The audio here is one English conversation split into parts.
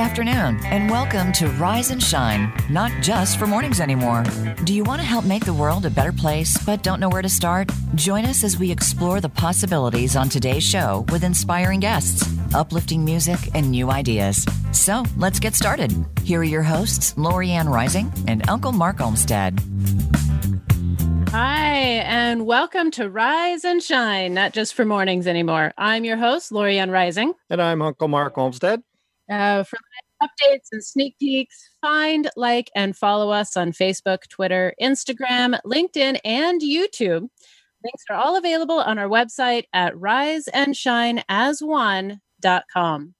afternoon, and welcome to Rise and Shine, not just for mornings anymore. Do you want to help make the world a better place but don't know where to start? Join us as we explore the possibilities on today's show with inspiring guests, uplifting music, and new ideas. So let's get started. Here are your hosts, Lorianne Rising and Uncle Mark Olmstead. Hi, and welcome to Rise and Shine, not just for mornings anymore. I'm your host, Lorianne Rising. And I'm Uncle Mark Olmstead. Uh, for updates and sneak peeks, find, like, and follow us on Facebook, Twitter, Instagram, LinkedIn, and YouTube. Links are all available on our website at riseandshineas1.com.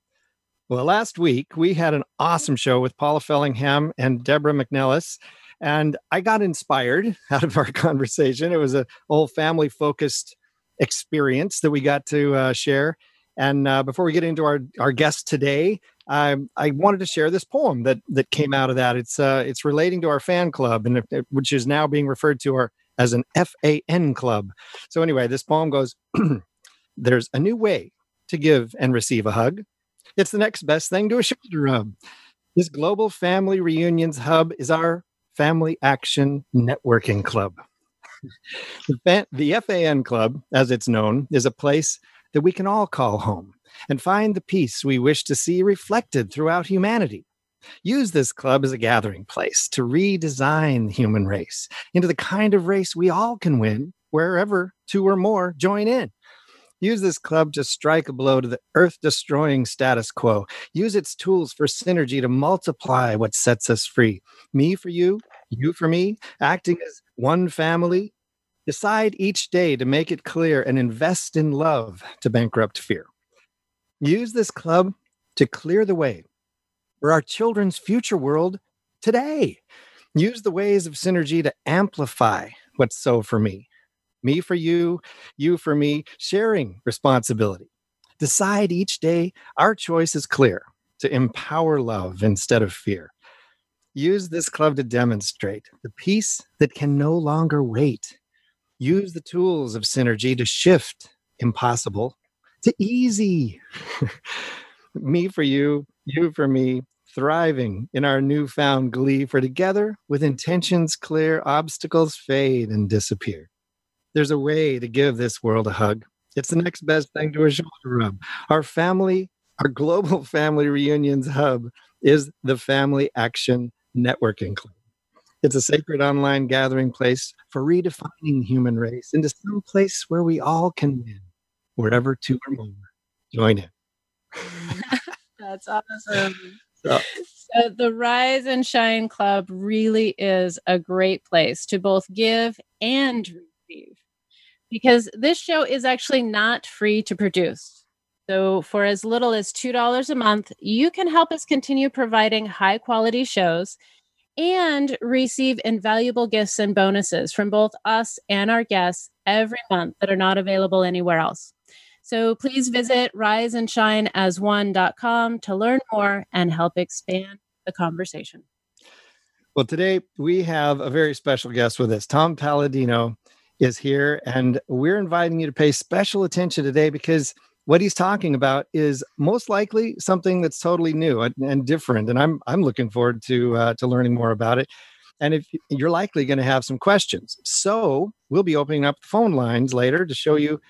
Well, last week we had an awesome show with Paula Fellingham and Deborah McNellis. And I got inspired out of our conversation. It was a whole family focused experience that we got to uh, share. And uh, before we get into our, our guest today, I, I wanted to share this poem that that came out of that. It's uh, it's relating to our fan club, and it, which is now being referred to our, as an FAN club. So anyway, this poem goes: There's a new way to give and receive a hug. It's the next best thing to a shoulder rub. This global family reunions hub is our Family Action Networking Club. the, the FAN Club, as it's known, is a place that we can all call home and find the peace we wish to see reflected throughout humanity. Use this club as a gathering place to redesign the human race into the kind of race we all can win wherever two or more join in. Use this club to strike a blow to the earth destroying status quo. Use its tools for synergy to multiply what sets us free. Me for you, you for me, acting as one family. Decide each day to make it clear and invest in love to bankrupt fear. Use this club to clear the way for our children's future world today. Use the ways of synergy to amplify what's so for me. Me for you, you for me, sharing responsibility. Decide each day our choice is clear to empower love instead of fear. Use this club to demonstrate the peace that can no longer wait. Use the tools of synergy to shift impossible to easy. me for you, you for me, thriving in our newfound glee, for together, with intentions clear, obstacles fade and disappear. There's a way to give this world a hug. It's the next best thing to a shoulder rub. Our family, our global family reunions hub is the Family Action Networking Club. It's a sacred online gathering place for redefining the human race into some place where we all can win wherever two or more join in. That's awesome. So, so, the Rise and Shine Club really is a great place to both give and receive because this show is actually not free to produce. So, for as little as $2 a month, you can help us continue providing high quality shows and receive invaluable gifts and bonuses from both us and our guests every month that are not available anywhere else. So please visit riseandshineas1.com to learn more and help expand the conversation. Well, today we have a very special guest with us. Tom Paladino is here, and we're inviting you to pay special attention today because what he's talking about is most likely something that's totally new and, and different. And I'm I'm looking forward to uh, to learning more about it. And if you're likely going to have some questions, so we'll be opening up the phone lines later to show you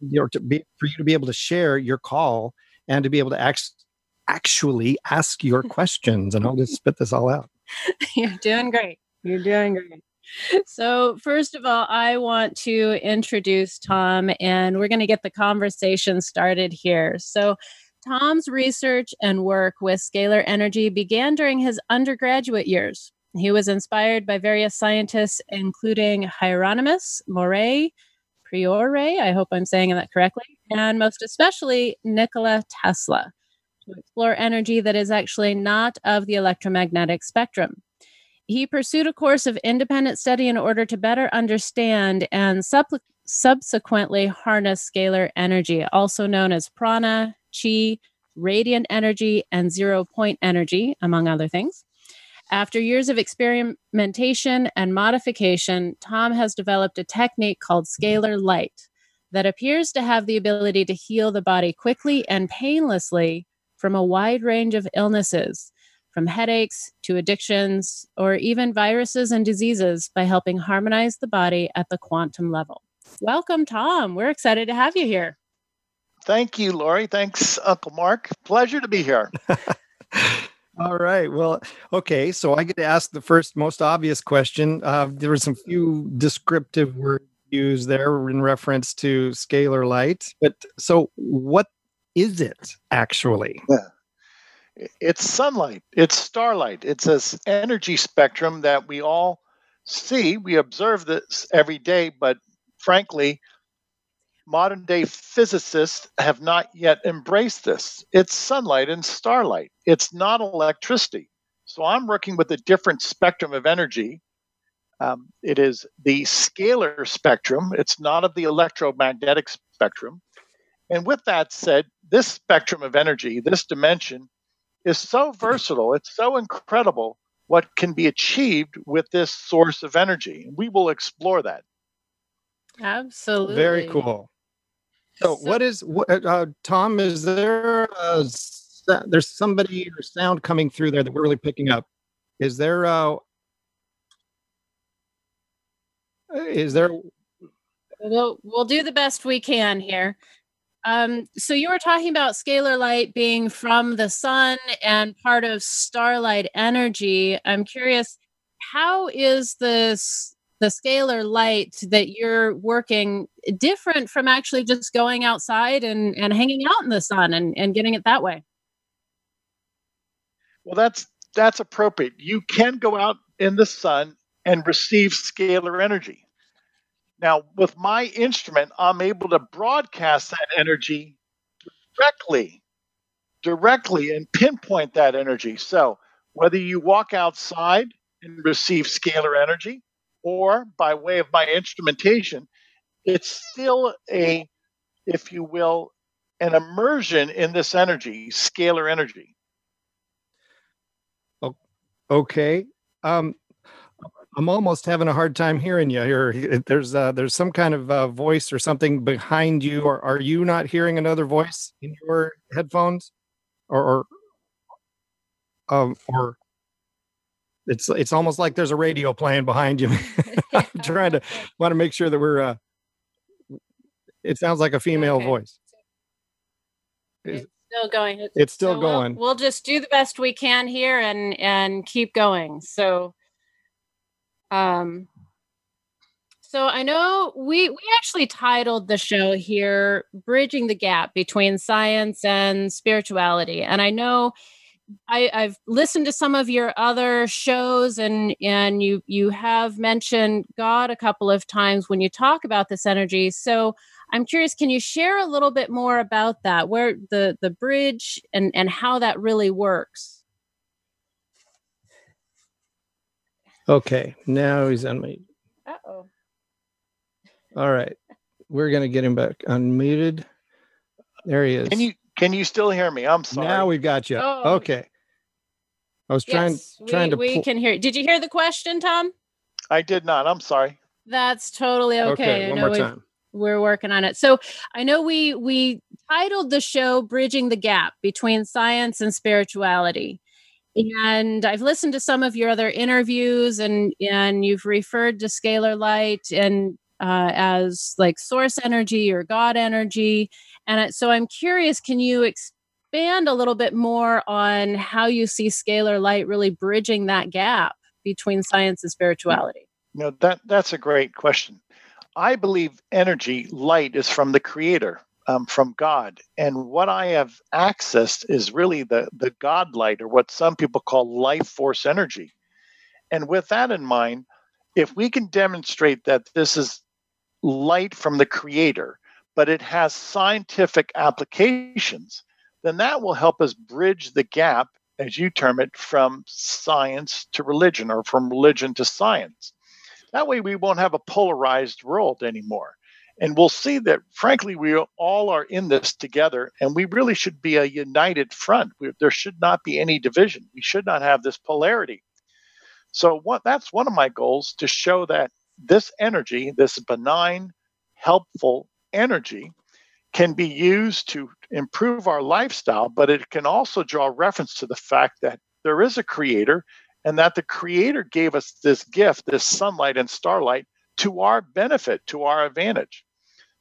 you know, to be for you to be able to share your call and to be able to act, actually ask your questions. And I'll just spit this all out. You're doing great. You're doing great. So, first of all, I want to introduce Tom, and we're going to get the conversation started here. So, Tom's research and work with scalar energy began during his undergraduate years. He was inspired by various scientists, including Hieronymus Maurer, Priore, I hope I'm saying that correctly, and most especially Nikola Tesla, to explore energy that is actually not of the electromagnetic spectrum. He pursued a course of independent study in order to better understand and sub- subsequently harness scalar energy, also known as prana, chi, radiant energy, and zero point energy, among other things. After years of experimentation and modification, Tom has developed a technique called scalar light that appears to have the ability to heal the body quickly and painlessly from a wide range of illnesses, from headaches to addictions, or even viruses and diseases by helping harmonize the body at the quantum level. Welcome, Tom. We're excited to have you here. Thank you, Lori. Thanks, Uncle Mark. Pleasure to be here. All right. Well, okay. So I get to ask the first most obvious question. Uh, there were some few descriptive words used there in reference to scalar light, but so what is it actually? Yeah. It's sunlight. It's starlight. It's this energy spectrum that we all see. We observe this every day, but frankly, modern day physicists have not yet embraced this. It's sunlight and starlight, it's not electricity. So I'm working with a different spectrum of energy. Um, it is the scalar spectrum, it's not of the electromagnetic spectrum. And with that said, this spectrum of energy, this dimension, is so versatile, it's so incredible what can be achieved with this source of energy. We will explore that. Absolutely. Very cool. So, so what is what, uh, uh, Tom? Is there a, there's somebody or sound coming through there that we're really picking up? Is there uh is there we'll we'll do the best we can here. Um, so you were talking about scalar light being from the sun and part of starlight energy. I'm curious, how is this the scalar light that you're working different from actually just going outside and, and hanging out in the sun and, and getting it that way? Well, that's that's appropriate. You can go out in the sun and receive scalar energy. Now, with my instrument, I'm able to broadcast that energy directly, directly, and pinpoint that energy. So, whether you walk outside and receive scalar energy, or by way of my instrumentation, it's still a, if you will, an immersion in this energy, scalar energy. Okay. Um, I'm almost having a hard time hearing you here. There's uh, there's some kind of uh, voice or something behind you, or are you not hearing another voice in your headphones, or or um, or it's it's almost like there's a radio playing behind you. I'm trying to want to make sure that we're. Uh, it sounds like a female okay. voice. It's still going. It's, it's still so going. We'll, we'll just do the best we can here and and keep going. So, um, so I know we we actually titled the show here "Bridging the Gap Between Science and Spirituality," and I know I, I've listened to some of your other shows, and and you you have mentioned God a couple of times when you talk about this energy. So I'm curious, can you share a little bit more about that, where the the bridge and and how that really works? Okay, now he's unmuted. Uh oh. All right, we're gonna get him back unmuted. There he is. Can you can you still hear me? I'm sorry. Now we've got you. Oh. Okay. I was trying yes, trying we, to. We can hear. Did you hear the question, Tom? I did not. I'm sorry. That's totally okay. okay one more time. We're working on it. So I know we we titled the show "Bridging the Gap Between Science and Spirituality," and I've listened to some of your other interviews, and and you've referred to scalar light and uh, as like source energy or God energy. And so I'm curious, can you expand a little bit more on how you see scalar light really bridging that gap between science and spirituality? No, that that's a great question. I believe energy, light, is from the Creator, um, from God, and what I have accessed is really the the God light, or what some people call life force energy. And with that in mind, if we can demonstrate that this is light from the creator, but it has scientific applications, then that will help us bridge the gap, as you term it, from science to religion or from religion to science. That way, we won't have a polarized world anymore. And we'll see that, frankly, we all are in this together, and we really should be a united front. We, there should not be any division. We should not have this polarity. So, what, that's one of my goals to show that this energy, this benign, helpful energy, can be used to improve our lifestyle, but it can also draw reference to the fact that there is a creator and that the creator gave us this gift, this sunlight and starlight, to our benefit, to our advantage.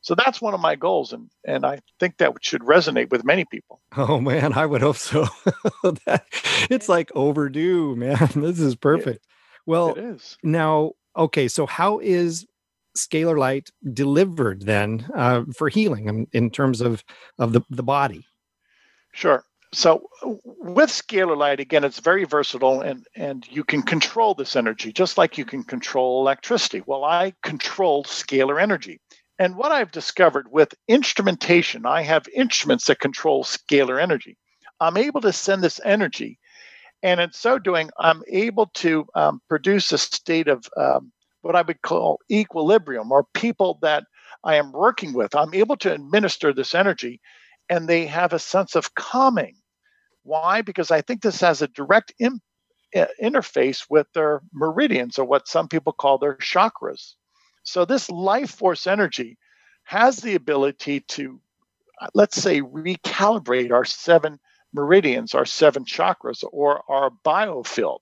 So that's one of my goals, and and I think that should resonate with many people. Oh man, I would hope so. that, it's like overdue, man. This is perfect. It, well, it is. now, okay, so how is scalar light delivered then uh, for healing in, in terms of of the, the body? Sure. So with scalar light, again, it's very versatile and, and you can control this energy just like you can control electricity. Well, I control scalar energy. And what I've discovered with instrumentation, I have instruments that control scalar energy. I'm able to send this energy, and in so doing, I'm able to um, produce a state of um, what I would call equilibrium, or people that I am working with. I'm able to administer this energy, and they have a sense of calming. Why? Because I think this has a direct uh, interface with their meridians, or what some people call their chakras. So, this life force energy has the ability to, uh, let's say, recalibrate our seven meridians, our seven chakras, or our biofield.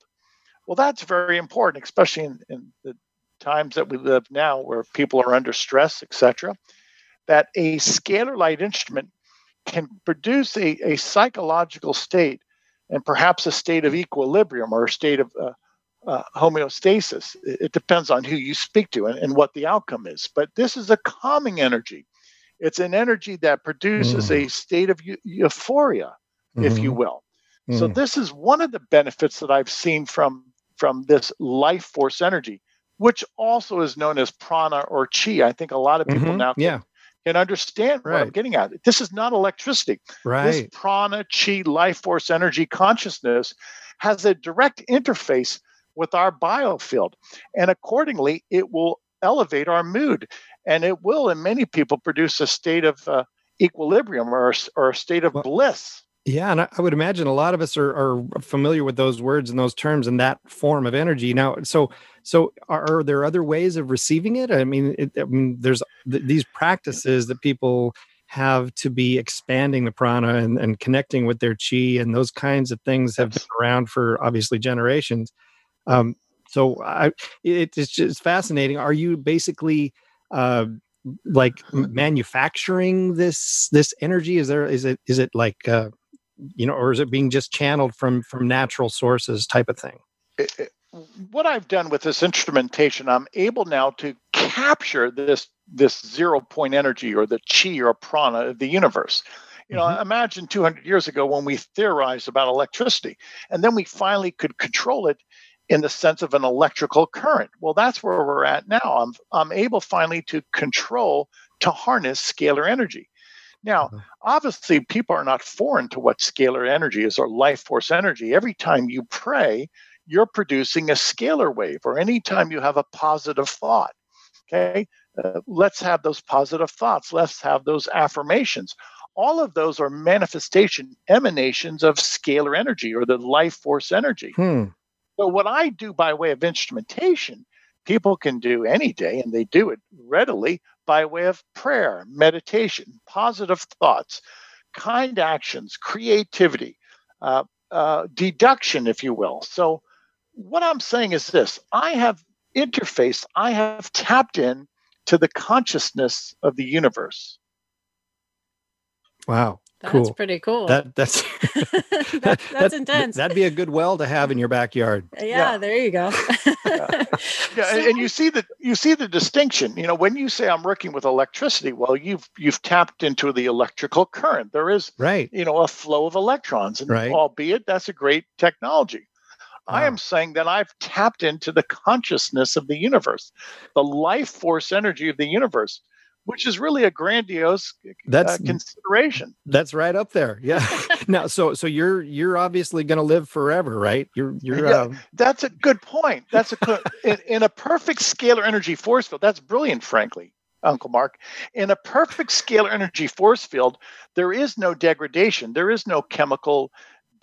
Well, that's very important, especially in, in the times that we live now where people are under stress, etc. That a scalar light instrument can produce a, a psychological state and perhaps a state of equilibrium or a state of uh, uh, homeostasis. It, depends on who you speak to and, and, what the outcome is. But this is a calming energy. It's an energy that produces mm. a state of eu- euphoria, mm-hmm. if you mm-hmm. will. Mm. So this is one of the benefits that I've seen from from this life force energy, which also is known as prana or chi. I think a lot of people mm-hmm. now yeah. can understand right. what I'm getting at. This is not electricity. Right. This prana, chi, life force energy consciousness has a direct interface with our biofield. And accordingly, it will elevate our mood. And it will, in many people, produce a state of uh, equilibrium or, or a state of well, bliss. Yeah, and I, would imagine a lot of us are, are familiar with those words and those terms and that form of energy. Now, so so are, are there other ways of receiving it? I mean, it, I mean, there's th- these practices that people have to be expanding the prana and, and connecting with their chi, and those kinds of things have been around for obviously generations. Um, so I, it, it's just fascinating. Are you basically uh, like manufacturing this this energy? Is there is it is it like uh, you know, or is it being just channeled from from natural sources type of thing? It, it, what I've done with this instrumentation, I'm able now to capture this this zero point energy or the chi or prana of the universe. You know, mm-hmm. imagine 200 years ago when we theorized about electricity, and then we finally could control it in the sense of an electrical current. Well, that's where we're at now. I'm, I'm able finally to control, to harness scalar energy. Now, mm-hmm. obviously, people are not foreign to what scalar energy is or life force energy. Every time you pray, you're producing a scalar wave, or anytime you have a positive thought. Okay, uh, let's have those positive thoughts. Let's have those affirmations. All of those are manifestation, emanations of scalar energy or the life force energy. Hmm. So, what I do by way of instrumentation, people can do any day, and they do it readily by way of prayer, meditation, positive thoughts, kind actions, creativity, uh, uh, deduction, if you will. So, what I'm saying is this I have interfaced, I have tapped in to the consciousness of the universe. Wow. That's cool. pretty cool. That that's that, that's that, intense. That'd be a good well to have in your backyard. Yeah, yeah. there you go. yeah, yeah so, and you see the you see the distinction. You know, when you say I'm working with electricity, well, you've you've tapped into the electrical current. There is right, you know, a flow of electrons, and right. albeit that's a great technology. Wow. I ah. am saying that I've tapped into the consciousness of the universe, the life force energy of the universe which is really a grandiose uh, that's uh, consideration. That's right up there. Yeah. now, so so you're you're obviously going to live forever, right? You're you're. Yeah, um... That's a good point. That's a in, in a perfect scalar energy force field. That's brilliant, frankly. Uncle Mark. In a perfect scalar energy force field, there is no degradation. There is no chemical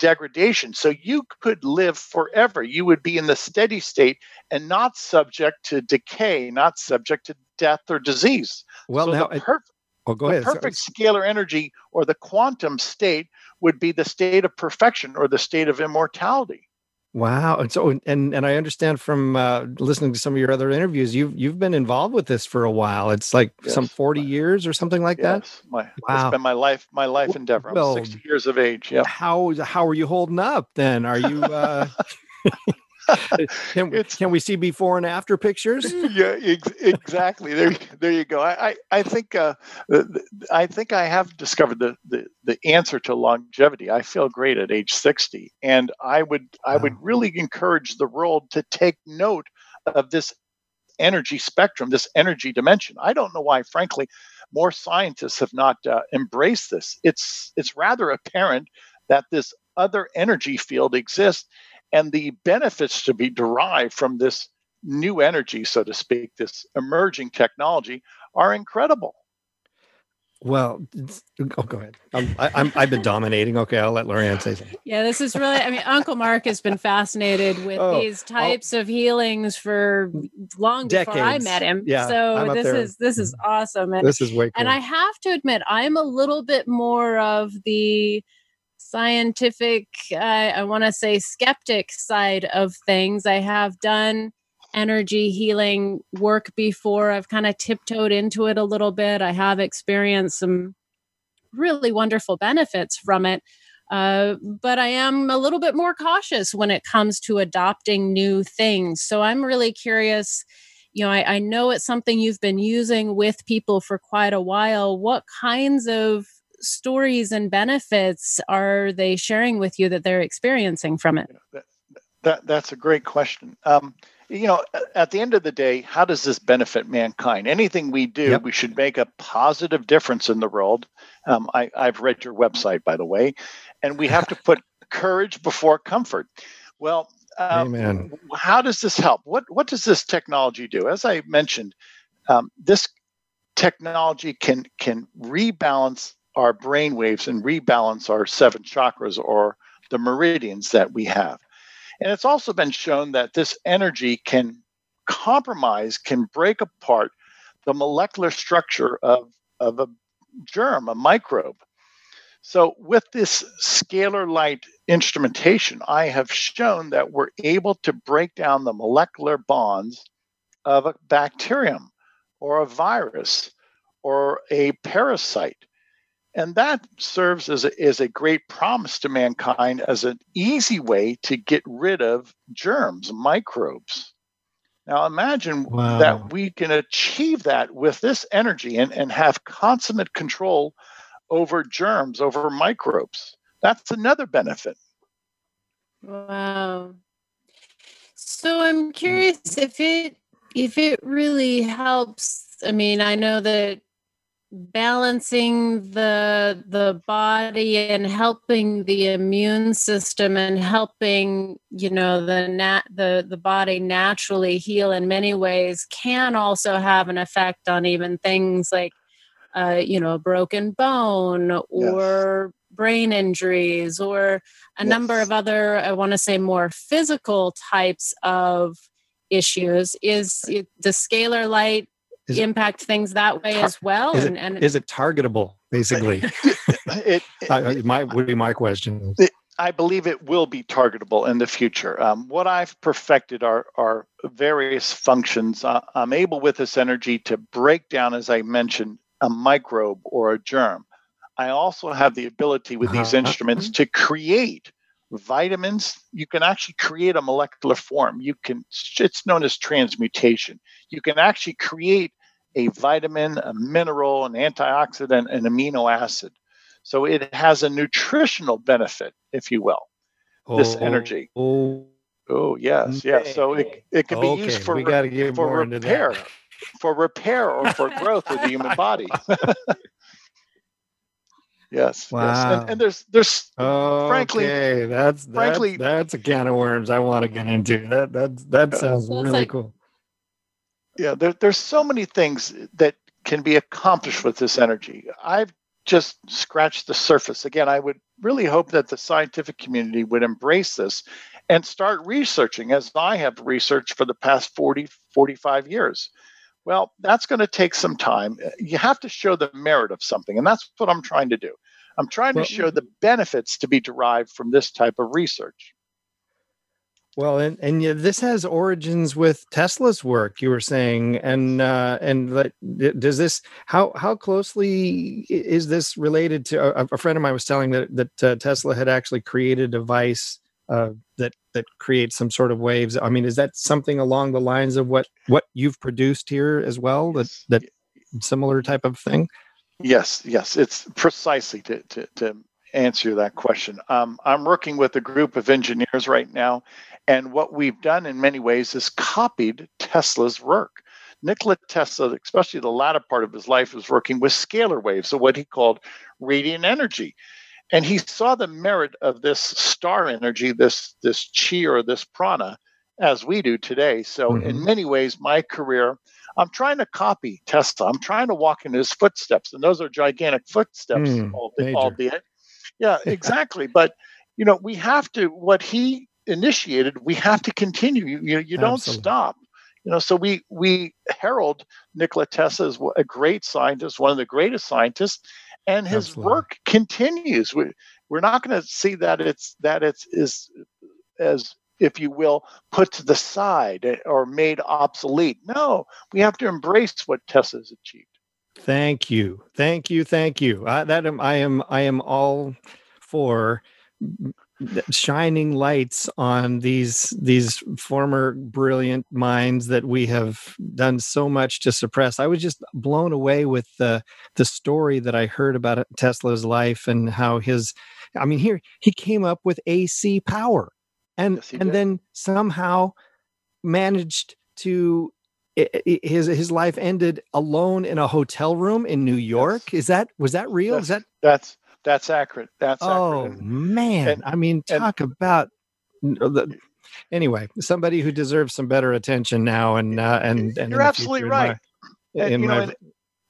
degradation. So you could live forever. You would be in the steady state and not subject to decay, not subject to death or disease. Well, so now the, perf- Oh, the perfect scalar energy or the quantum state would be the state of perfection or the state of immortality. Wow. And so and and I understand from uh, listening to some of your other interviews, you've you've been involved with this for a while. It's like yes. some 40 years or something like yes. that. My wow. it's been my life, my life endeavor. I'm well, 60 years of age. Yeah. How how are you holding up then? Are you uh can, can we see before and after pictures? Yeah, ex- exactly. There, there you go. I, I, I think, uh, I think I have discovered the, the, the answer to longevity. I feel great at age sixty, and I would, I would really encourage the world to take note of this energy spectrum, this energy dimension. I don't know why, frankly, more scientists have not uh, embraced this. It's, it's rather apparent that this other energy field exists and the benefits to be derived from this new energy, so to speak, this emerging technology, are incredible. Well, oh, go ahead. I'm, I, am i have been dominating. Okay, I'll let Lorianne say something. Yeah, this is really. I mean, Uncle Mark has been fascinated with oh, these types I'll, of healings for long decades. before I met him. Yeah, so this is this is mm-hmm. awesome. And, this is way cool. And I have to admit, I'm a little bit more of the scientific, uh, I want to say skeptic side of things. I have done energy healing work before. I've kind of tiptoed into it a little bit. I have experienced some really wonderful benefits from it. Uh, but I am a little bit more cautious when it comes to adopting new things. So I'm really curious. You know, I, I know it's something you've been using with people for quite a while. What kinds of stories and benefits are they sharing with you that they're experiencing from it? That, that that's a great question. Um, you know, at the end of the day, how does this benefit mankind? Anything we do, yep. we should make a positive difference in the world. Um, I, I've read your website, by the way, and we have to put courage before comfort. Well, um, Amen. how does this help? What what does this technology do? As I mentioned, um, this technology can can rebalance our brain waves and rebalance our seven chakras or the meridians that we have. And it's also been shown that this energy can compromise, can break apart the molecular structure of, of a germ, a microbe. So, with this scalar light instrumentation, I have shown that we're able to break down the molecular bonds of a bacterium or a virus or a parasite. And that serves as a, as a great promise to mankind as an easy way to get rid of germs, microbes. Now imagine wow. that we can achieve that with this energy and, and have consummate control over germs, over microbes. That's another benefit. Wow. So I'm curious if it if it really helps. I mean, I know that balancing the the body and helping the immune system and helping you know the nat the the body naturally heal in many ways can also have an effect on even things like uh, you know a broken bone or yes. brain injuries or a yes. number of other i want to say more physical types of issues is it, the scalar light is impact it, things that way tar- as well. Is, and, and it, is it targetable, basically? it, it, my would be my question. I believe it will be targetable in the future. Um, what I've perfected are are various functions. Uh, I'm able with this energy to break down, as I mentioned, a microbe or a germ. I also have the ability with these uh-huh. instruments to create vitamins you can actually create a molecular form. You can it's known as transmutation. You can actually create a vitamin a mineral an antioxidant an amino acid. So it has a nutritional benefit if you will this oh, energy. oh, oh yes yes. So it, it can be okay. used for, we got to get for repair for repair or for growth of the human body Yes. Wow. Yes. And, and, there's there's oh, frankly okay. that's, that's frankly that's a can of worms I want to get into. That that that sounds really like, cool. Yeah, there, there's so many things that can be accomplished with this energy. I've just scratched the surface. Again, I would really hope that the scientific community would embrace this and start researching as I have researched for the past 40, 45 years. Well, that's going to take some time. You have to show the merit of something, and that's what I'm trying to do. I'm trying well, to show the benefits to be derived from this type of research. Well, and and this has origins with Tesla's work. You were saying, and uh, and does this how how closely is this related to? A, a friend of mine was telling that that uh, Tesla had actually created a device uh, that that creates some sort of waves. I mean, is that something along the lines of what what you've produced here as well? That that similar type of thing. Yes, yes, it's precisely to to, to answer that question. Um, I'm working with a group of engineers right now, and what we've done in many ways is copied Tesla's work. Nikola Tesla, especially the latter part of his life, was working with scalar waves, so what he called radiant energy. And he saw the merit of this star energy, this this chi or this prana, as we do today. So mm-hmm. in many ways, my career, I'm trying to copy Tesla. I'm trying to walk in his footsteps, and those are gigantic footsteps, mm, albeit, albeit. Yeah, exactly. but you know, we have to what he initiated. We have to continue. You you, you don't Absolutely. stop. You know, so we we herald Nikola Tesla as a great scientist, one of the greatest scientists, and his Absolutely. work continues. We, we're not going to see that it's that it's is as if you will, put to the side eh, or made obsolete. No, we have to embrace what Tesla's achieved. Thank you, thank you, thank you. I, that am, I am I am all for shining lights on these these former brilliant minds that we have done so much to suppress. I was just blown away with the the story that I heard about Tesla's life and how his I mean here he came up with AC power and yes, and did. then somehow managed to his his life ended alone in a hotel room in New York. Yes. Is that was that real? That's, Is that that's that's accurate. That's oh accurate. man! And, I mean, talk and, about the, anyway. Somebody who deserves some better attention now, and uh, and and you're absolutely right. My, and, my, know,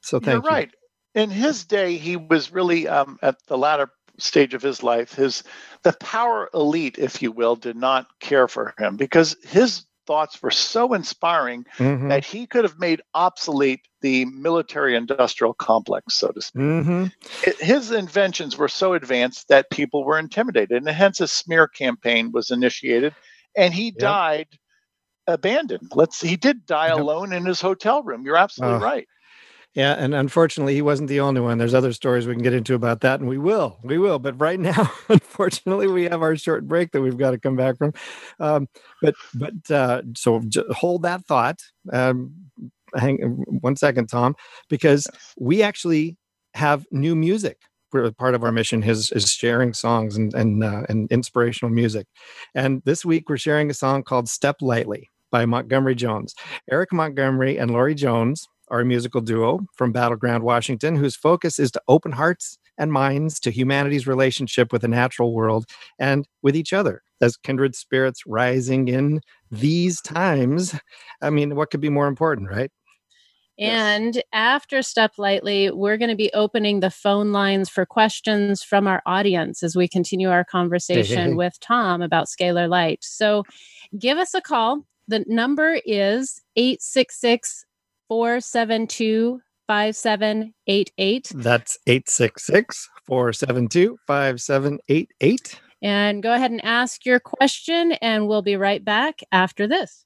so thank you're you. right. In his day, he was really um, at the latter stage of his life. His the power elite, if you will, did not care for him because his thoughts were so inspiring mm-hmm. that he could have made obsolete the military industrial complex, so to speak. Mm-hmm. It, his inventions were so advanced that people were intimidated, and hence a smear campaign was initiated, and he yep. died abandoned. Let's he did die yep. alone in his hotel room. You're absolutely uh, right. Yeah, and unfortunately, he wasn't the only one. There's other stories we can get into about that, and we will, we will. But right now, unfortunately, we have our short break that we've got to come back from. Um, but but uh, so hold that thought. Um, hang one second, Tom, because we actually have new music. Part of our mission is is sharing songs and and uh, and inspirational music. And this week, we're sharing a song called "Step Lightly." by Montgomery Jones. Eric Montgomery and Laurie Jones are a musical duo from Battleground, Washington, whose focus is to open hearts and minds to humanity's relationship with the natural world and with each other as kindred spirits rising in these times. I mean, what could be more important, right? And yes. after Step Lightly, we're going to be opening the phone lines for questions from our audience as we continue our conversation with Tom about scalar light. So give us a call. The number is 866 472 5788. That's 866 472 5788. And go ahead and ask your question, and we'll be right back after this.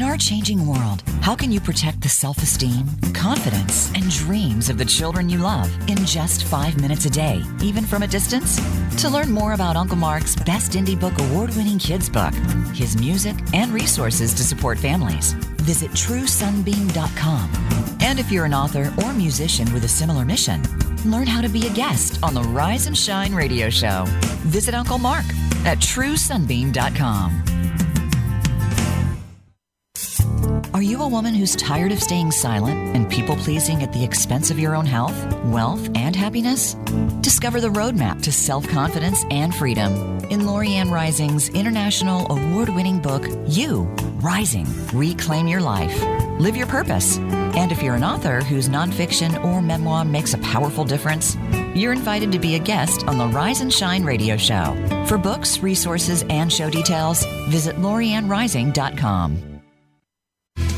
In our changing world, how can you protect the self esteem, confidence, and dreams of the children you love in just five minutes a day, even from a distance? To learn more about Uncle Mark's Best Indie Book award winning kids book, his music, and resources to support families, visit TrueSunbeam.com. And if you're an author or musician with a similar mission, Learn how to be a guest on the Rise and Shine radio show. Visit Uncle Mark at truesunbeam.com. Are you a woman who's tired of staying silent and people pleasing at the expense of your own health, wealth, and happiness? Discover the roadmap to self confidence and freedom in Lorianne Rising's international award winning book, You Rising Reclaim Your Life. Live your purpose. And if you're an author whose nonfiction or memoir makes a powerful difference, you're invited to be a guest on the Rise and Shine radio show. For books, resources, and show details, visit LorianneRising.com.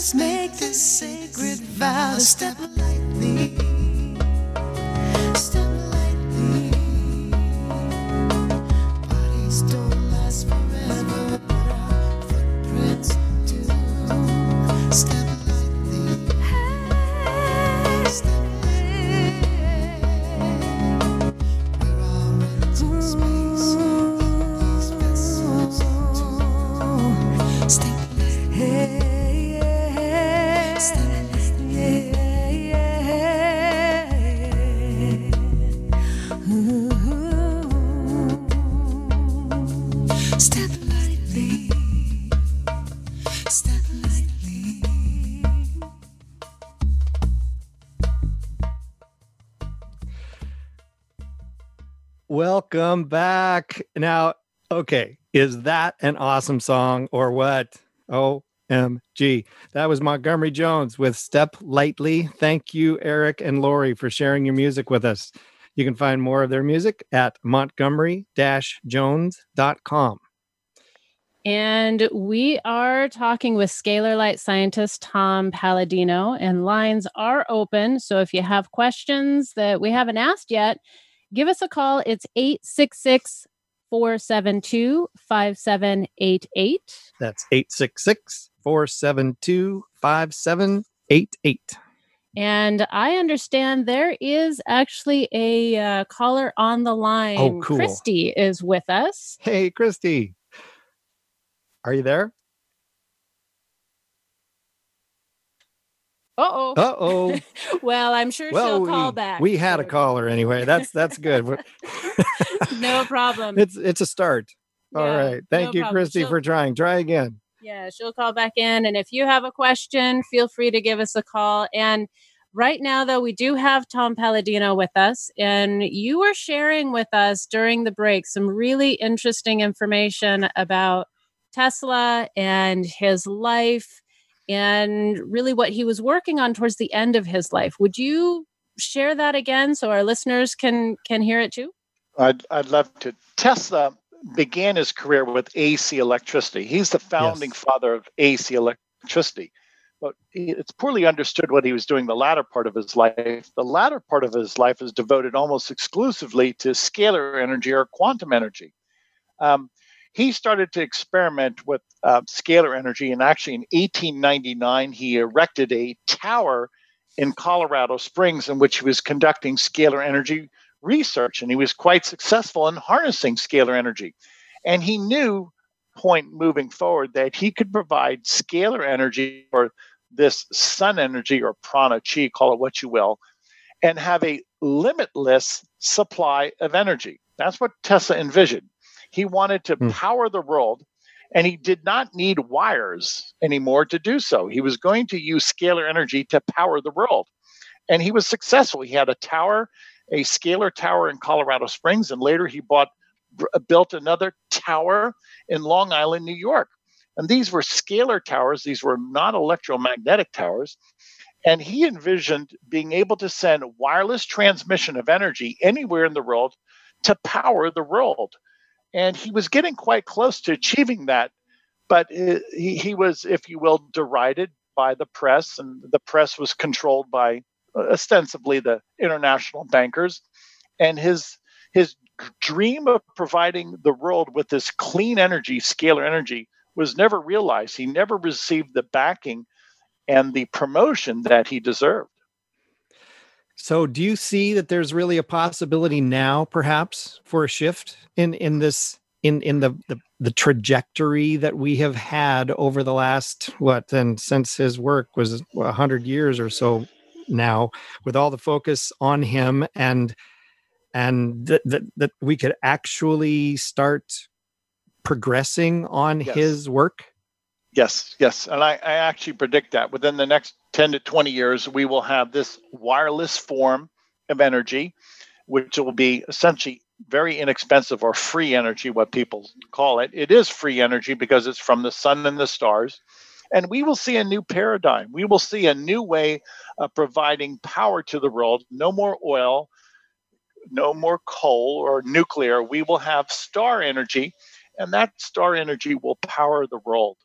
us make this sacred vow to step lightly. Welcome back. Now, okay, is that an awesome song or what? OMG. That was Montgomery Jones with Step Lightly. Thank you, Eric and Lori, for sharing your music with us. You can find more of their music at montgomery jones.com. And we are talking with scalar light scientist Tom Paladino, and lines are open. So if you have questions that we haven't asked yet, give us a call. It's 866 472 5788. That's 866 472 5788. And I understand there is actually a uh, caller on the line. Oh, cool. Christy is with us. Hey, Christy. Are you there? Uh-oh. Uh-oh. well, I'm sure well, she'll call we, back. We had a caller anyway. That's that's good. no problem. It's it's a start. Yeah, All right. Thank no you, problem. Christy, she'll, for trying. Try again. Yeah, she'll call back in. And if you have a question, feel free to give us a call. And right now, though, we do have Tom Paladino with us. And you were sharing with us during the break some really interesting information about Tesla and his life and really what he was working on towards the end of his life. Would you share that again so our listeners can can hear it too? I'd, I'd love to. Tesla began his career with AC electricity. He's the founding yes. father of AC electricity. But it's poorly understood what he was doing the latter part of his life. The latter part of his life is devoted almost exclusively to scalar energy or quantum energy. Um, he started to experiment with uh, scalar energy, and actually in 1899, he erected a tower in Colorado Springs in which he was conducting scalar energy research, and he was quite successful in harnessing scalar energy. And he knew, point moving forward, that he could provide scalar energy or this sun energy or prana chi, call it what you will, and have a limitless supply of energy. That's what Tesla envisioned. He wanted to mm. power the world, and he did not need wires anymore to do so. He was going to use scalar energy to power the world. And he was successful. He had a tower, a scalar tower in Colorado Springs, and later he bought uh, built another tower in Long Island, New York. And these were scalar towers, these were not electromagnetic towers. And he envisioned being able to send wireless transmission of energy anywhere in the world to power the world and he was getting quite close to achieving that but he, he was if you will derided by the press and the press was controlled by uh, ostensibly the international bankers. And his his dream of providing the world with this clean energy scalar energy was never realized. He never received the backing and the promotion that he deserved so, do you see that there's really a possibility now, perhaps, for a shift in in this in in the the, the trajectory that we have had over the last what and since his work was a hundred years or so now, with all the focus on him and and that that, that we could actually start progressing on yes. his work. Yes, yes, and I, I actually predict that within the next 10 to 20 years, we will have this wireless form of energy, which will be essentially very inexpensive or free energy, what people call it. It is free energy because it's from the sun and the stars. And we will see a new paradigm. We will see a new way of providing power to the world. No more oil, no more coal or nuclear. We will have star energy, and that star energy will power the world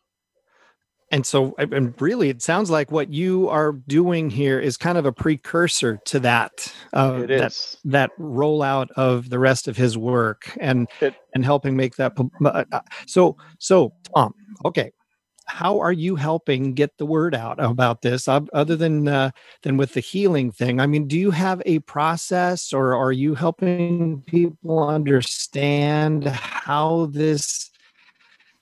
and so and really it sounds like what you are doing here is kind of a precursor to that uh, it is. that that rollout of the rest of his work and it, and helping make that uh, uh, so so tom okay how are you helping get the word out about this other than uh, than with the healing thing i mean do you have a process or are you helping people understand how this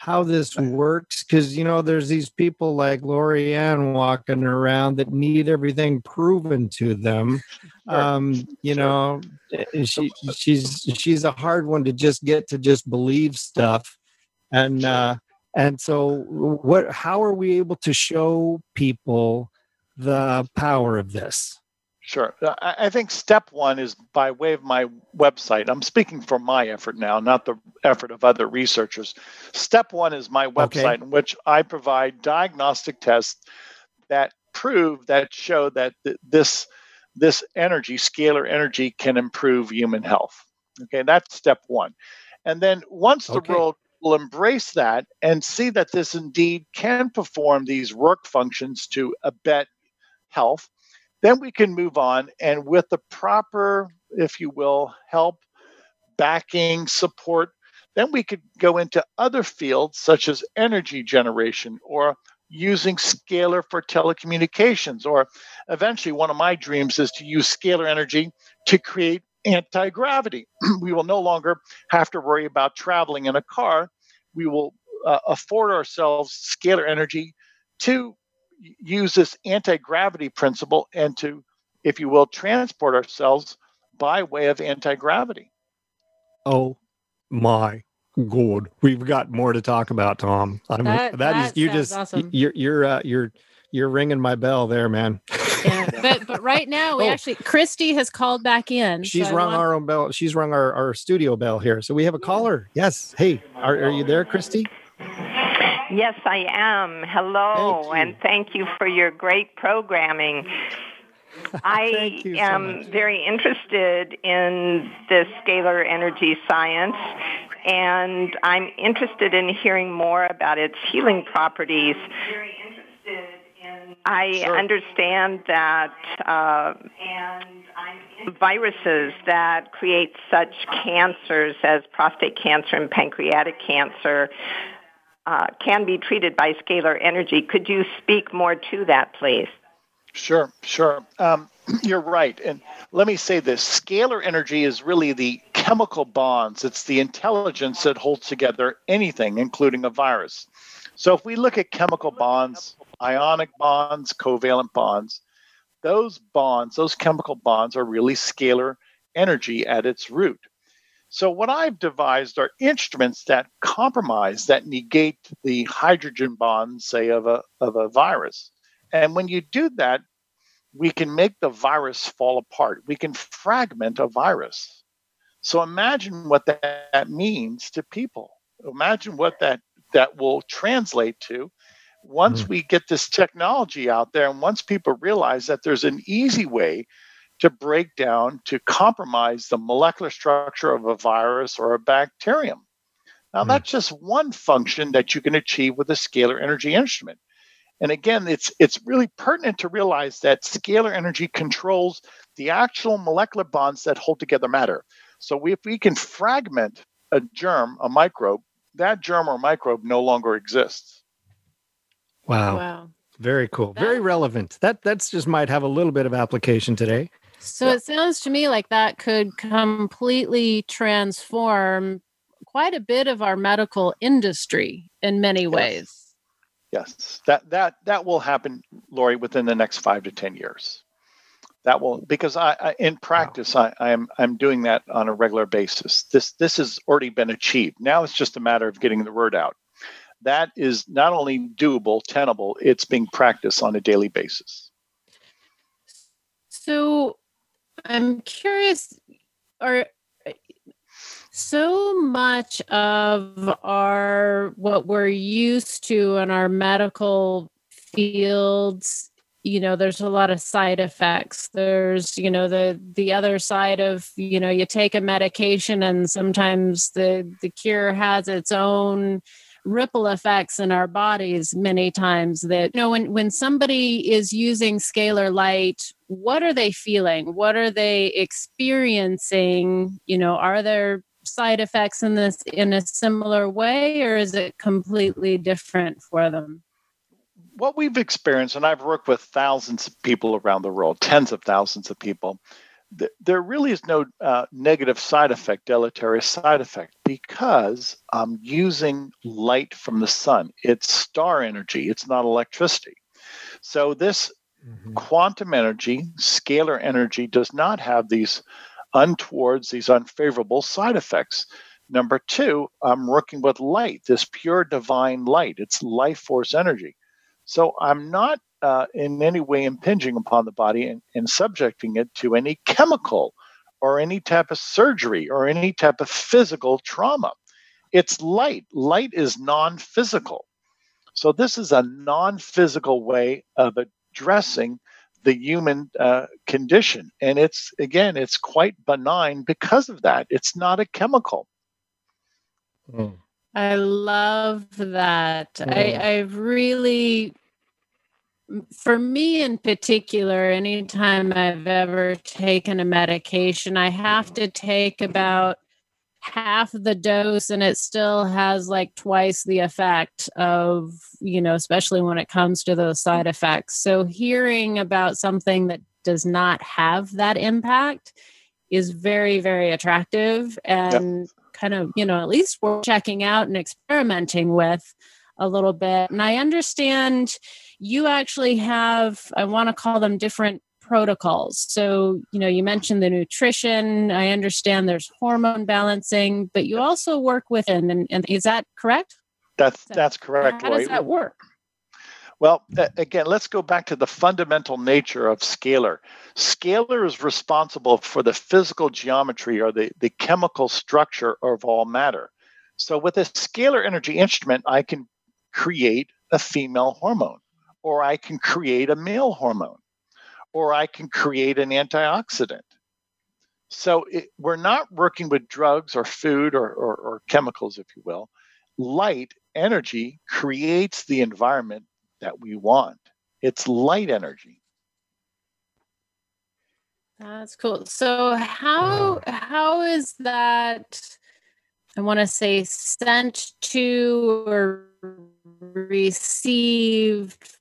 how this works because you know there's these people like Lorianne walking around that need everything proven to them. Um, you sure. know, eh, she she's she's a hard one to just get to just believe stuff, and uh, and so what? How are we able to show people the power of this? Sure. Uh, I think step one is by way of my website. I'm speaking for my effort now, not the effort of other researchers. Step one is my website, okay. in which I provide diagnostic tests that prove that show that th- this this energy, scalar energy, can improve human health. Okay, that's step one. And then once the okay. world will embrace that and see that this indeed can perform these work functions to abet health then we can move on and with the proper, if you will, help, backing, support, then we could go into other fields such as energy generation or using scalar for telecommunications. Or eventually, one of my dreams is to use scalar energy to create anti gravity. we will no longer have to worry about traveling in a car. We will uh, afford ourselves scalar energy to use this anti gravity principle and to, if you will, transport ourselves by way of anti gravity. Oh my god, we've got more to talk about, Tom. I'm, that, that is you just awesome. you're you're uh, you're you're ringing my bell there, man. yeah, but but right now we oh. actually Christy has called back in. She's so rung want... our own bell. She's rung our, our studio bell here. So we have a caller. Yes. Hey, are, are you there, Christy? Yes, I am. Hello, thank and thank you for your great programming. I am very interested in the scalar energy science, and I'm interested in hearing more about its healing properties. I sure. understand that uh, viruses that create such cancers as prostate cancer and pancreatic cancer uh, can be treated by scalar energy. Could you speak more to that, please? Sure, sure. Um, you're right. And let me say this scalar energy is really the chemical bonds, it's the intelligence that holds together anything, including a virus. So if we look at chemical bonds, ionic bonds, covalent bonds, those bonds, those chemical bonds, are really scalar energy at its root. So, what I've devised are instruments that compromise, that negate the hydrogen bonds, say, of a, of a virus. And when you do that, we can make the virus fall apart. We can fragment a virus. So imagine what that means to people. Imagine what that that will translate to once mm-hmm. we get this technology out there and once people realize that there's an easy way to break down to compromise the molecular structure of a virus or a bacterium. Now mm-hmm. that's just one function that you can achieve with a scalar energy instrument. And again, it's it's really pertinent to realize that scalar energy controls the actual molecular bonds that hold together matter. So if we can fragment a germ, a microbe, that germ or microbe no longer exists. Wow. Wow. Very cool. That, Very relevant. That that's just might have a little bit of application today. So yeah. it sounds to me like that could completely transform quite a bit of our medical industry in many yes. ways. Yes, that that that will happen, Lori, within the next five to ten years. That will because I, I in practice wow. I, I'm I'm doing that on a regular basis. This this has already been achieved. Now it's just a matter of getting the word out. That is not only doable, tenable, it's being practiced on a daily basis. So I'm curious, are so much of our what we're used to in our medical fields you know there's a lot of side effects. There's you know the the other side of you know you take a medication and sometimes the the cure has its own ripple effects in our bodies many times that you know when when somebody is using scalar light what are they feeling? What are they experiencing? You know are there side effects in this in a similar way or is it completely different for them? What we've experienced and i've worked with thousands of people around the world tens of thousands of people th- there really is no uh, negative side effect deleterious side effect because i'm using light from the sun it's star energy it's not electricity so this mm-hmm. quantum energy scalar energy does not have these untowards, these unfavorable side effects. Number two, I'm working with light, this pure divine light. It's life force energy. So I'm not uh, in any way impinging upon the body and, and subjecting it to any chemical or any type of surgery or any type of physical trauma. It's light. Light is non physical. So this is a non physical way of addressing the human uh, condition. And it's, again, it's quite benign because of that. It's not a chemical. Mm. I love that. Mm. I, I've really, for me in particular, anytime I've ever taken a medication, I have to take about half the dose and it still has like twice the effect of you know especially when it comes to those side effects so hearing about something that does not have that impact is very very attractive and yep. kind of you know at least we're checking out and experimenting with a little bit. And I understand you actually have, I want to call them different protocols. So, you know, you mentioned the nutrition. I understand there's hormone balancing, but you also work within, and, and is that correct? That's that's correct. How does that work? Well, again, let's go back to the fundamental nature of scalar. Scalar is responsible for the physical geometry or the, the chemical structure of all matter. So, with a scalar energy instrument, I can create a female hormone, or I can create a male hormone, or I can create an antioxidant. So, it, we're not working with drugs or food or, or, or chemicals, if you will. Light energy creates the environment that we want. It's light energy. That's cool. So how how is that I want to say sent to or received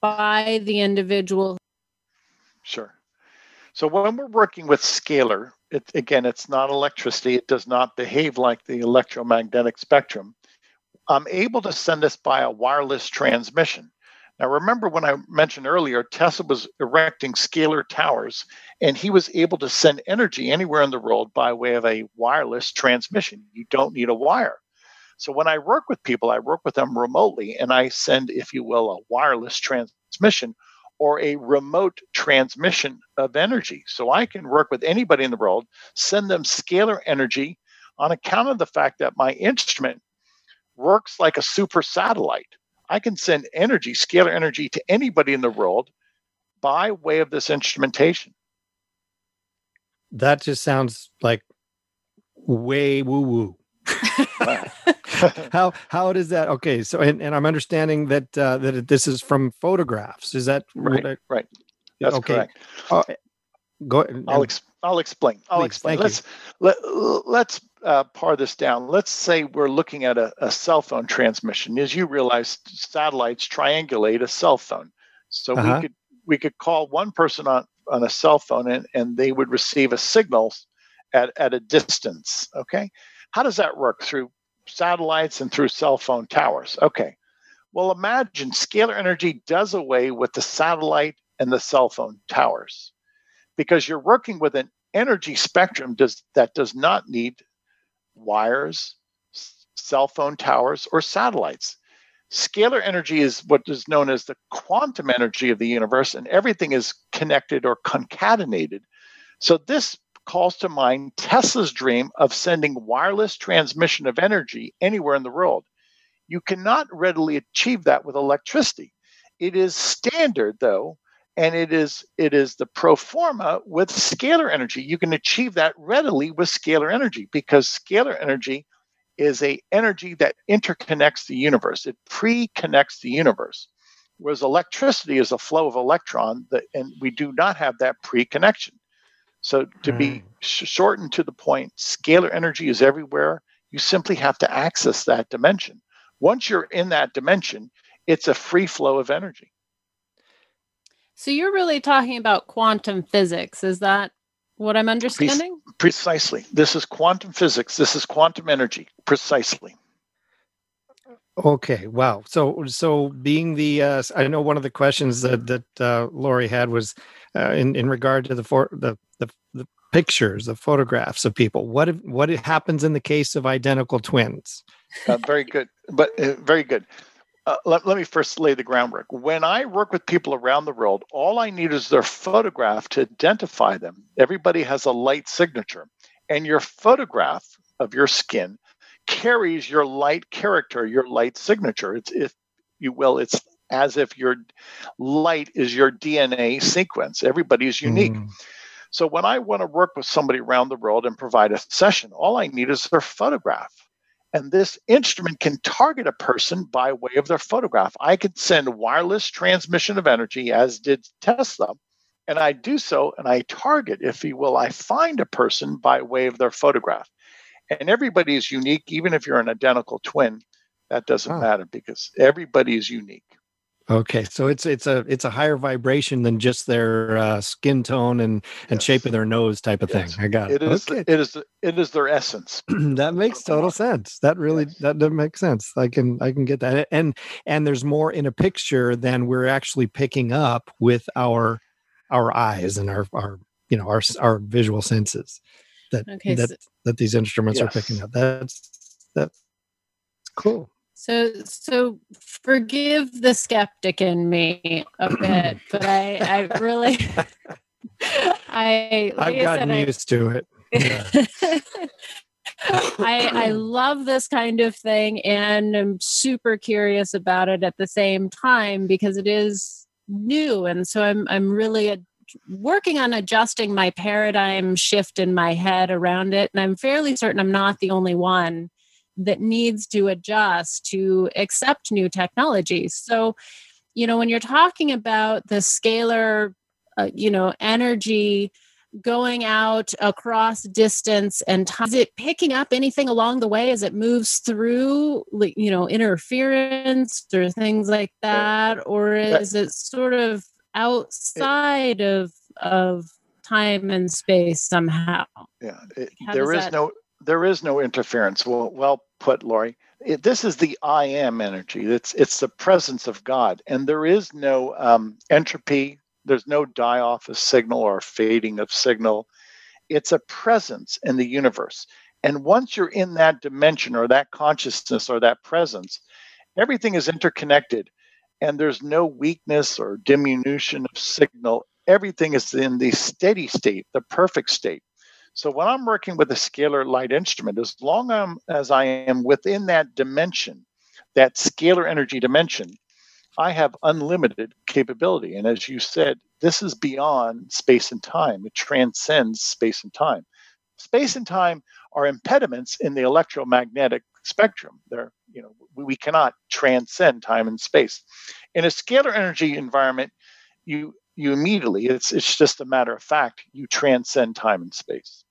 by the individual? Sure. So when we're working with scalar, it, again, it's not electricity. It does not behave like the electromagnetic spectrum. I'm able to send this by a wireless transmission. Now, remember when I mentioned earlier, Tesla was erecting scalar towers, and he was able to send energy anywhere in the world by way of a wireless transmission. You don't need a wire. So when I work with people, I work with them remotely, and I send, if you will, a wireless transmission or a remote transmission of energy. So I can work with anybody in the world, send them scalar energy on account of the fact that my instrument works like a super satellite. I can send energy, scalar energy, to anybody in the world by way of this instrumentation. That just sounds like way woo woo. how how does that okay so and, and i'm understanding that uh that this is from photographs is that right I, right that's okay correct. Uh, go i'll ex- i'll explain i'll Please, explain let's you. let, let's uh, par this down, let's say we're looking at a, a, cell phone transmission. As you realize, satellites triangulate a cell phone. So uh-huh. we could we could call one person on, on a cell phone and, and they would receive a signal at, at a distance. Okay. How does that work? Through satellites and through cell phone towers. Okay. Well, imagine scalar energy does away with the satellite and the cell phone towers because you're working with an energy spectrum does, that does not need wires, cell phone towers, or satellites. Scalar energy is what is known as the quantum energy of the universe, and everything is connected or concatenated. So, this calls to mind Tesla's dream of sending wireless transmission of energy anywhere in the world. You cannot readily achieve that with electricity. It is standard, though, and it is it is the pro forma with scalar energy you can achieve that readily with scalar energy because scalar energy is a energy that interconnects the universe it pre-connects the universe whereas electricity is a flow of electron that, and we do not have that pre-connection so to mm. be hmm. sh- shortened to the point scalar energy is everywhere you simply have to access that dimension once you're in that dimension it's a free flow of energy so you're really talking about quantum physics. Is that what I'm understanding? Pre- precisely. This is quantum physics. This is quantum energy. Precisely. Okay. Wow. So, so being the, uh, I know one of the questions that that uh, Lori had was uh, in in regard to the for the, the the pictures, the photographs of people. What if, what happens in the case of identical twins? Uh, very good, but uh, very good uh, let, let me first lay the groundwork. When I work with people around the world, all I need is their photograph to identify them. Everybody has a light signature, and your photograph of your skin carries your light character, your light signature. It's, if you will, it's as if your light is your DNA sequence. Everybody is unique. Mm. So when I want to work with somebody around the world and provide a session, all I need is their photograph. And this instrument can target a person by way of their photograph. I could send wireless transmission of energy, as did Tesla, and I do so and I target, if you will, I find a person by way of their photograph. And everybody is unique, even if you're an identical twin, that doesn't matter because everybody is unique. Okay, so it's it's a it's a higher vibration than just their uh, skin tone and and yes. shape of their nose type of yes. thing. I got it. It is okay. it is it is their essence. that makes total sense. That really yes. that does make sense. I can I can get that. And and there's more in a picture than we're actually picking up with our our eyes and our our you know our our visual senses that okay, that so, that these instruments are picking up. That's that's cool. So, so forgive the skeptic in me a bit, but I, I really, I, like I've gotten used to it. Yeah. I, I love this kind of thing and I'm super curious about it at the same time because it is new. And so I'm, I'm really a, working on adjusting my paradigm shift in my head around it. And I'm fairly certain I'm not the only one that needs to adjust to accept new technologies. So, you know, when you're talking about the scalar, uh, you know, energy going out across distance and time, is it picking up anything along the way as it moves through, you know, interference or things like that, or is it sort of outside of of time and space somehow? Yeah, it, there is that... no there is no interference. Well, well put, Lori. It, this is the I am energy. It's it's the presence of God, and there is no um, entropy. There's no die off of signal or fading of signal. It's a presence in the universe. And once you're in that dimension or that consciousness or that presence, everything is interconnected and there's no weakness or diminution of signal. Everything is in the steady state, the perfect state. So when I'm working with a scalar light instrument, as long as I am within that dimension, that scalar energy dimension, I have unlimited capability. And as you said, this is beyond space and time. It transcends space and time. Space and time are impediments in the electromagnetic spectrum. They're, you know, we cannot transcend time and space. In a scalar energy environment, you you immediately, it's it's just a matter of fact, you transcend time and space.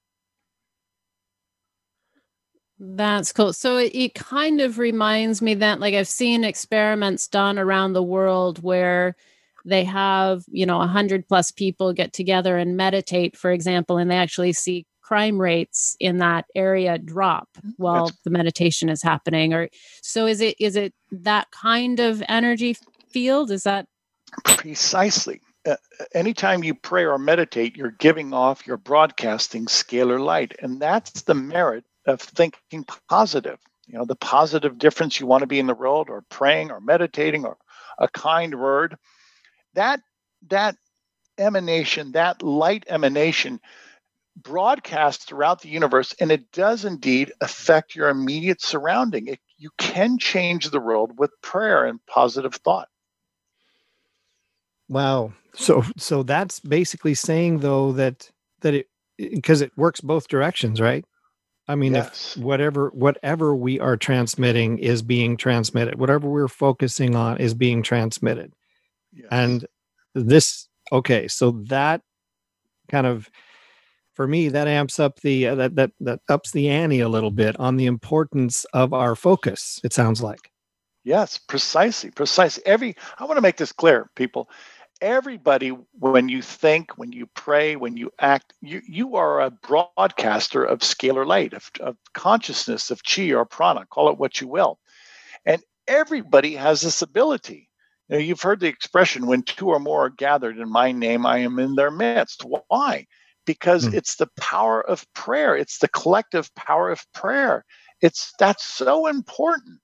That's cool. So it, it, kind of reminds me that, like, I've seen experiments done around the world where they have, you know, a hundred plus people get together and meditate, for example, and they actually see crime rates in that area drop while That's- the meditation is happening. Or so is it? Is it that kind of energy field? Is that precisely? Uh, anytime you pray or meditate, you're giving off, you're broadcasting scalar light, and that's the merit of thinking positive. You know, the positive difference you want to be in the world, or praying, or meditating, or a kind word. That that emanation, that light emanation, broadcasts throughout the universe, and it does indeed affect your immediate surrounding. It, you can change the world with prayer and positive thought. Wow. So so that's basically saying though that that it because it works both directions, right? I mean, yes. if whatever whatever we are transmitting is being transmitted, whatever we're focusing on is being transmitted, yes. and this okay, so that kind of for me that amps up the uh, that that that ups the ante a little bit on the importance of our focus. It sounds like. Yes, precisely, precisely. Every I want to make this clear, people everybody when you think when you pray when you act you, you are a broadcaster of scalar light of, of consciousness of chi or prana call it what you will and everybody has this ability know, you've heard the expression when two or more are gathered in my name i am in their midst why because mm. it's the power of prayer it's the collective power of prayer it's that's so important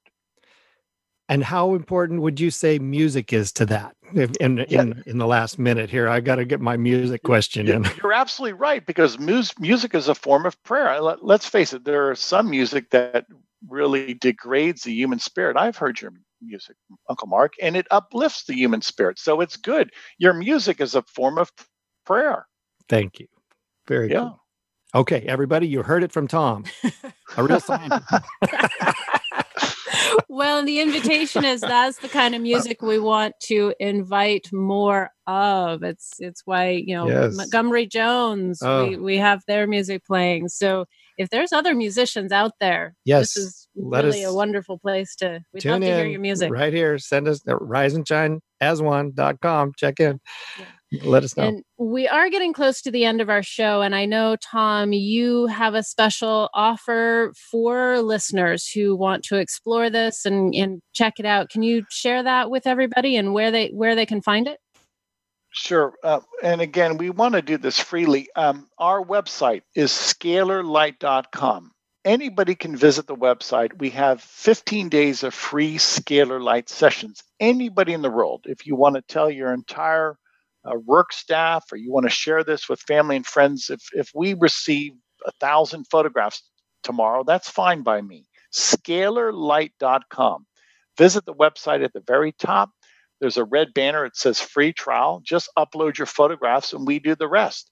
and how important would you say music is to that? In yeah. in, in the last minute here, I got to get my music question in. You're absolutely right because music is a form of prayer. Let's face it, there are some music that really degrades the human spirit. I've heard your music, Uncle Mark, and it uplifts the human spirit. So it's good. Your music is a form of prayer. Thank you. Very yeah. Cool. Okay, everybody, you heard it from Tom, a real scientist. well, the invitation is that's the kind of music we want to invite more of. It's it's why you know yes. Montgomery Jones. Oh. We we have their music playing. So if there's other musicians out there, yes, this is Let really us, a wonderful place to. We'd love to hear your music. Right here. Send us uh, at riseandshine.as1.com. Check in. Yeah. Let us know. And we are getting close to the end of our show. And I know, Tom, you have a special offer for listeners who want to explore this and, and check it out. Can you share that with everybody and where they where they can find it? Sure. Uh, and again, we want to do this freely. Um, our website is scalarlight.com. Anybody can visit the website. We have 15 days of free Scalar Light sessions. Anybody in the world, if you want to tell your entire uh, work staff or you want to share this with family and friends, if, if we receive a thousand photographs tomorrow, that's fine by me. Scalarlight.com. Visit the website at the very top there's a red banner. It says free trial. Just upload your photographs and we do the rest.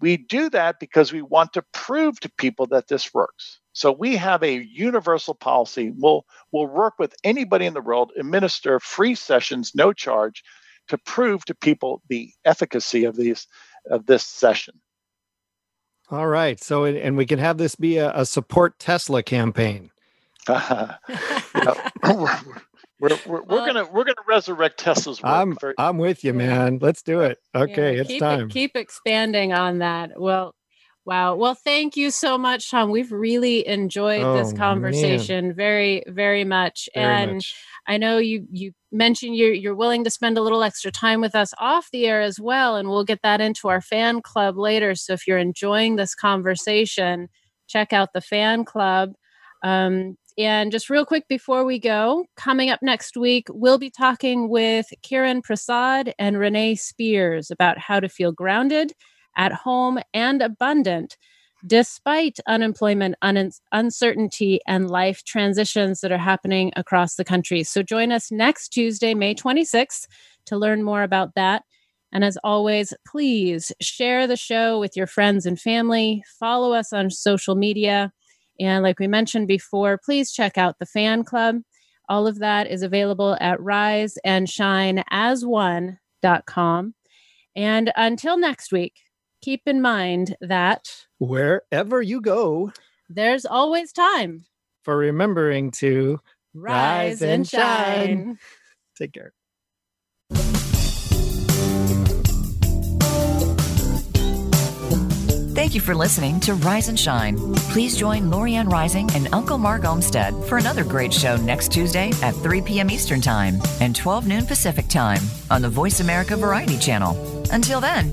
We do that because we want to prove to people that this works. So we have a universal policy. We'll, we'll work with anybody in the world, administer free sessions, no charge, to prove to people the efficacy of these of this session. All right. So and we can have this be a, a support Tesla campaign. We're, we're, we're uh, gonna we're gonna resurrect Tesla's work. I'm I'm with you, man. Let's do it. Okay, yeah, it's keep time. Keep expanding on that. Well, wow. Well, thank you so much, Tom. We've really enjoyed oh, this conversation man. very very much, very and much. I know you you mentioned you're you're willing to spend a little extra time with us off the air as well, and we'll get that into our fan club later. So if you're enjoying this conversation, check out the fan club. Um, and just real quick before we go, coming up next week, we'll be talking with Kiran Prasad and Renee Spears about how to feel grounded, at home, and abundant despite unemployment, un- uncertainty, and life transitions that are happening across the country. So join us next Tuesday, May 26th, to learn more about that. And as always, please share the show with your friends and family. Follow us on social media and like we mentioned before, please check out the fan club. All of that is available at riseandshineas1.com. And until next week, keep in mind that wherever you go, there's always time for remembering to rise, rise and shine. shine. Take care. Thank you for listening to Rise and Shine. Please join Lorianne Rising and Uncle Mark Olmsted for another great show next Tuesday at 3 p.m. Eastern Time and 12 noon Pacific Time on the Voice America Variety Channel. Until then,